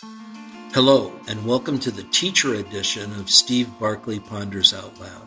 Hello, and welcome to the teacher edition of Steve Barkley Ponders Out Loud.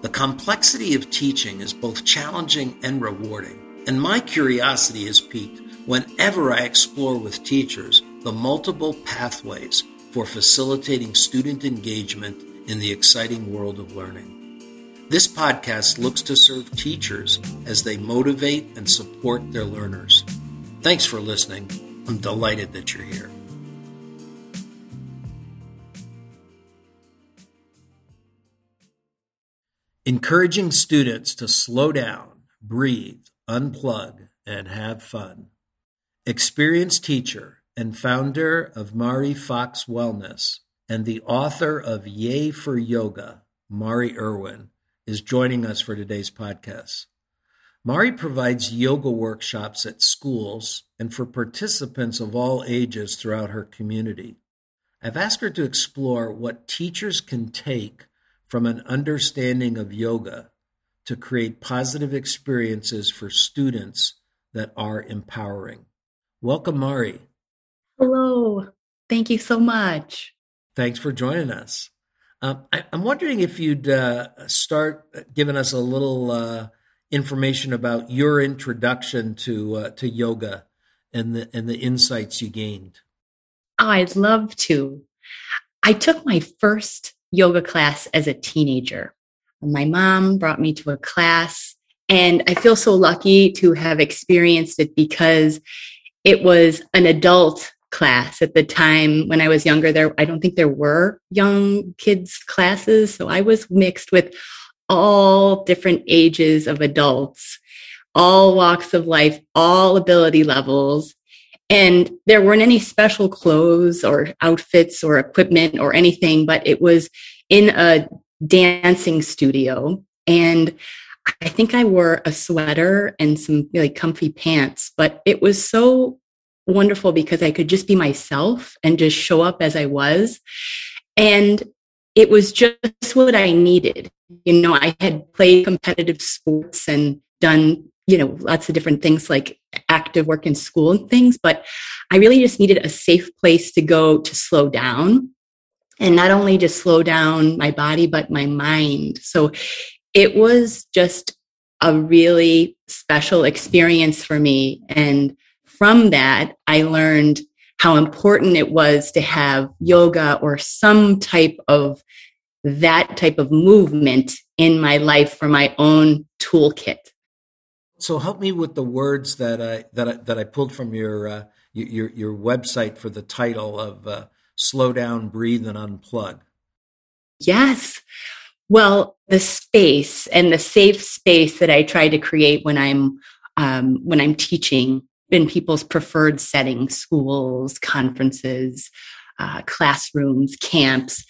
The complexity of teaching is both challenging and rewarding, and my curiosity is piqued whenever I explore with teachers the multiple pathways for facilitating student engagement in the exciting world of learning. This podcast looks to serve teachers as they motivate and support their learners. Thanks for listening. I'm delighted that you're here. Encouraging students to slow down, breathe, unplug, and have fun. Experienced teacher and founder of Mari Fox Wellness and the author of Yay for Yoga, Mari Irwin, is joining us for today's podcast. Mari provides yoga workshops at schools and for participants of all ages throughout her community. I've asked her to explore what teachers can take from an understanding of yoga to create positive experiences for students that are empowering. Welcome, Mari. Hello. Thank you so much. Thanks for joining us. Um, I, am wondering if you'd uh, start giving us a little uh, information about your introduction to uh, to yoga and the and the insights you gained. I'd love to. I took my first yoga class as a teenager. My mom brought me to a class, and I feel so lucky to have experienced it because it was an adult class at the time when I was younger. There, I don't think there were young kids classes, so I was mixed with all different ages of adults, all walks of life, all ability levels. And there weren't any special clothes or outfits or equipment or anything, but it was in a dancing studio. And I think I wore a sweater and some like comfy pants, but it was so wonderful because I could just be myself and just show up as I was. And it was just what I needed. You know, I had played competitive sports and done you know, lots of different things like active work in school and things, but I really just needed a safe place to go to slow down and not only just slow down my body, but my mind. So it was just a really special experience for me. And from that, I learned how important it was to have yoga or some type of that type of movement in my life for my own toolkit. So help me with the words that I that I, that I pulled from your uh, your your website for the title of uh, "Slow Down, Breathe, and Unplug." Yes. Well, the space and the safe space that I try to create when I'm um, when I'm teaching in people's preferred settings, schools, conferences, uh, classrooms, camps,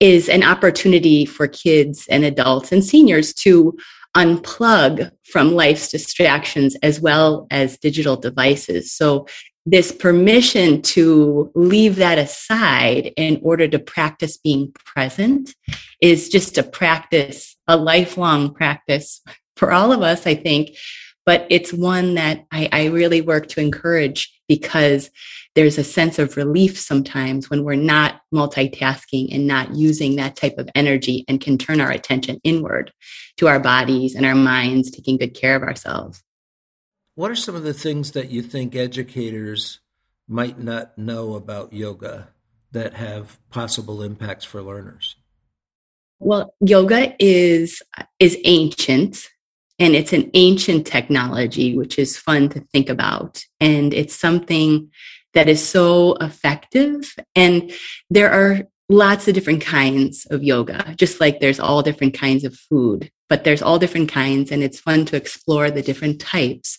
is an opportunity for kids and adults and seniors to unplug from life's distractions as well as digital devices. So, this permission to leave that aside in order to practice being present is just a practice, a lifelong practice for all of us, I think. But it's one that I, I really work to encourage because there's a sense of relief sometimes when we're not multitasking and not using that type of energy and can turn our attention inward to our bodies and our minds, taking good care of ourselves. What are some of the things that you think educators might not know about yoga that have possible impacts for learners? Well, yoga is is ancient and it's an ancient technology which is fun to think about and it's something that is so effective. And there are lots of different kinds of yoga, just like there's all different kinds of food, but there's all different kinds, and it's fun to explore the different types.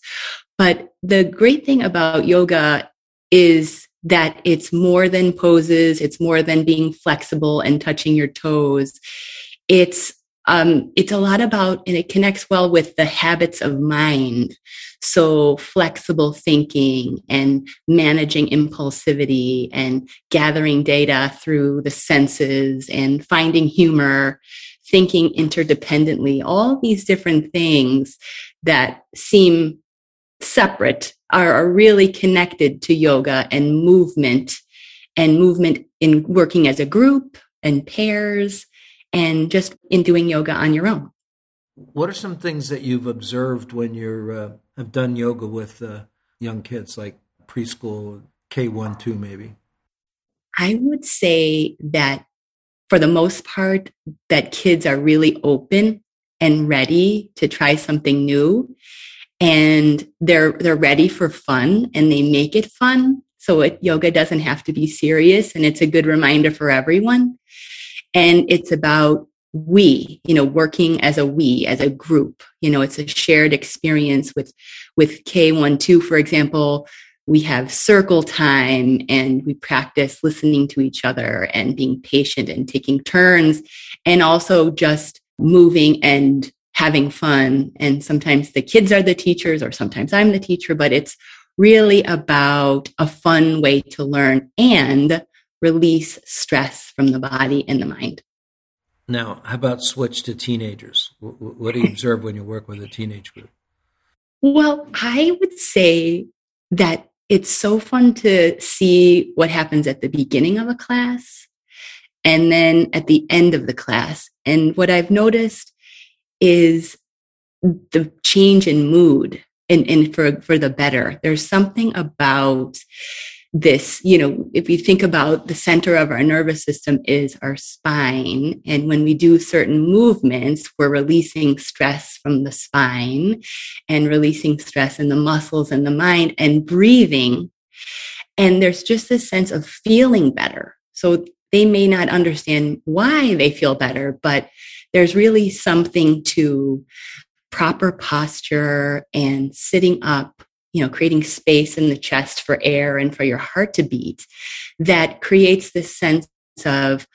But the great thing about yoga is that it's more than poses, it's more than being flexible and touching your toes. It's um, it's a lot about, and it connects well with the habits of mind. So, flexible thinking and managing impulsivity and gathering data through the senses and finding humor, thinking interdependently, all these different things that seem separate are, are really connected to yoga and movement and movement in working as a group and pairs and just in doing yoga on your own. What are some things that you've observed when you uh, have done yoga with uh, young kids, like preschool, K one, two, maybe? I would say that for the most part, that kids are really open and ready to try something new, and they're they're ready for fun, and they make it fun. So it, yoga doesn't have to be serious, and it's a good reminder for everyone. And it's about we you know working as a we as a group. You know it's a shared experience with with k12 for example. We have circle time and we practice listening to each other and being patient and taking turns and also just moving and having fun. And sometimes the kids are the teachers or sometimes i'm the teacher but it's really about a fun way to learn and release stress from the body and the mind now, how about switch to teenagers? What do you observe when you work with a teenage group? Well, I would say that it's so fun to see what happens at the beginning of a class and then at the end of the class. And what I've noticed is the change in mood and, and for, for the better. There's something about this, you know, if you think about the center of our nervous system is our spine. And when we do certain movements, we're releasing stress from the spine and releasing stress in the muscles and the mind and breathing. And there's just this sense of feeling better. So they may not understand why they feel better, but there's really something to proper posture and sitting up you know, creating space in the chest for air and for your heart to beat that creates this sense of,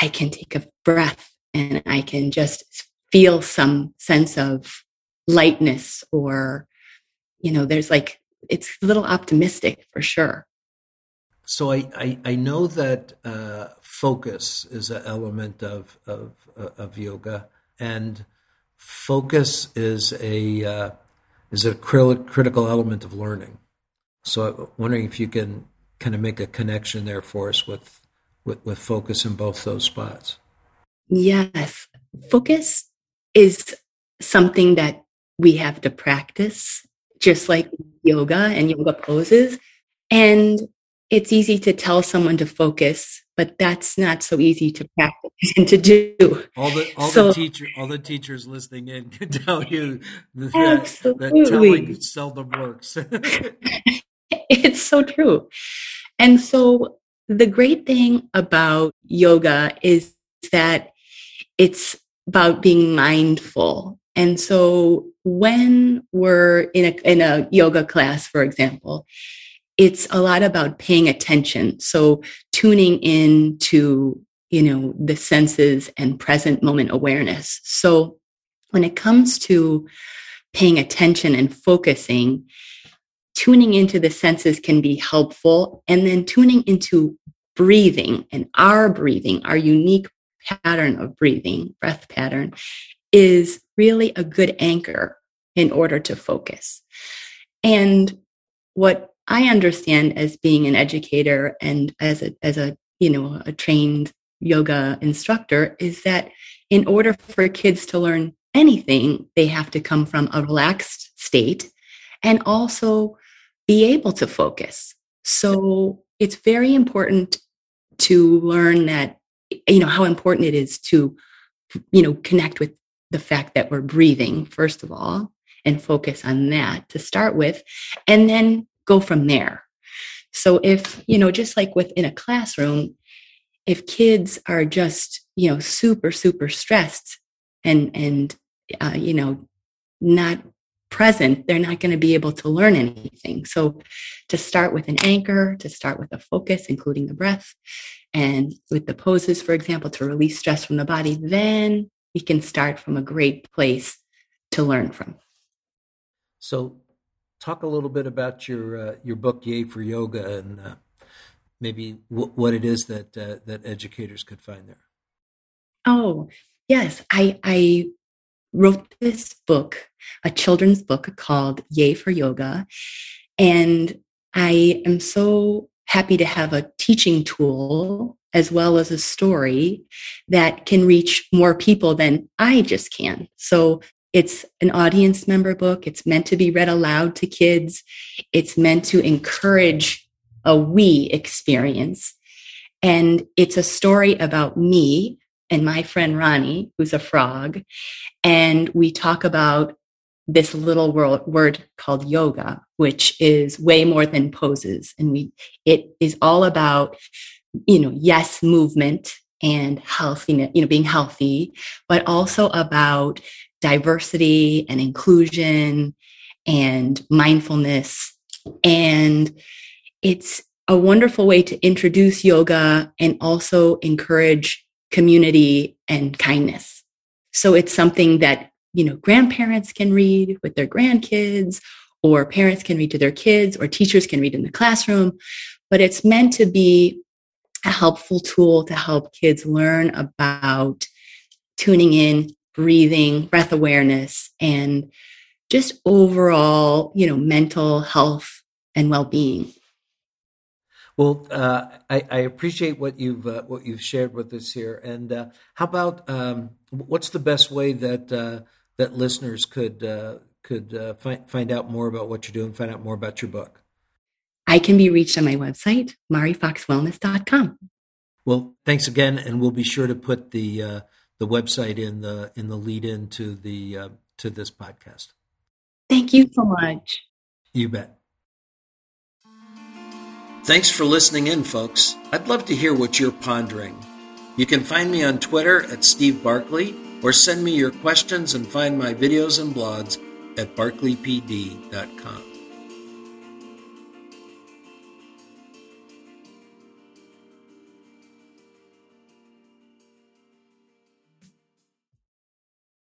I can take a breath and I can just feel some sense of lightness or, you know, there's like, it's a little optimistic for sure. So I, I, I know that uh, focus is an element of, of, of yoga and focus is a, uh, is a critical element of learning. So I'm wondering if you can kind of make a connection there for us with, with, with focus in both those spots. Yes. Focus is something that we have to practice, just like yoga and yoga poses. And it's easy to tell someone to focus but that's not so easy to practice and to do. All the all so, the teacher all the teachers listening in can tell you that, that telling seldom works. it's so true. And so the great thing about yoga is that it's about being mindful. And so when we're in a in a yoga class, for example, it's a lot about paying attention. So tuning in to, you know, the senses and present moment awareness. So when it comes to paying attention and focusing, tuning into the senses can be helpful. And then tuning into breathing and our breathing, our unique pattern of breathing, breath pattern, is really a good anchor in order to focus. And what I understand as being an educator and as a as a you know a trained yoga instructor is that in order for kids to learn anything, they have to come from a relaxed state and also be able to focus. So it's very important to learn that you know how important it is to you know connect with the fact that we're breathing first of all and focus on that to start with and then go from there. So if, you know, just like within a classroom, if kids are just, you know, super, super stressed and, and, uh, you know, not present, they're not going to be able to learn anything. So to start with an anchor, to start with a focus, including the breath, and with the poses, for example, to release stress from the body, then we can start from a great place to learn from. So talk a little bit about your uh, your book Yay for Yoga and uh, maybe w- what it is that uh, that educators could find there. Oh yes, I I wrote this book, a children's book called Yay for Yoga, and I am so happy to have a teaching tool as well as a story that can reach more people than I just can. So it's an audience member book. It's meant to be read aloud to kids. It's meant to encourage a we experience. And it's a story about me and my friend Ronnie, who's a frog. And we talk about this little word, word called yoga, which is way more than poses. And we, it is all about, you know, yes, movement and healthiness, you know, being healthy, but also about diversity and inclusion and mindfulness. And it's a wonderful way to introduce yoga and also encourage community and kindness. So it's something that, you know, grandparents can read with their grandkids or parents can read to their kids or teachers can read in the classroom, but it's meant to be a helpful tool to help kids learn about tuning in, breathing, breath awareness, and just overall, you know, mental health and well-being. Well, uh, I, I, appreciate what you've uh, what you've shared with us here. And uh, how about um, what's the best way that uh, that listeners could uh, could uh, find find out more about what you're doing, find out more about your book? I can be reached on my website, marifoxwellness.com. Well, thanks again, and we'll be sure to put the the website in the in the lead in to the uh, to this podcast. Thank you so much. You bet. Thanks for listening in, folks. I'd love to hear what you're pondering. You can find me on Twitter at Steve Barkley or send me your questions and find my videos and blogs at barkleypd.com.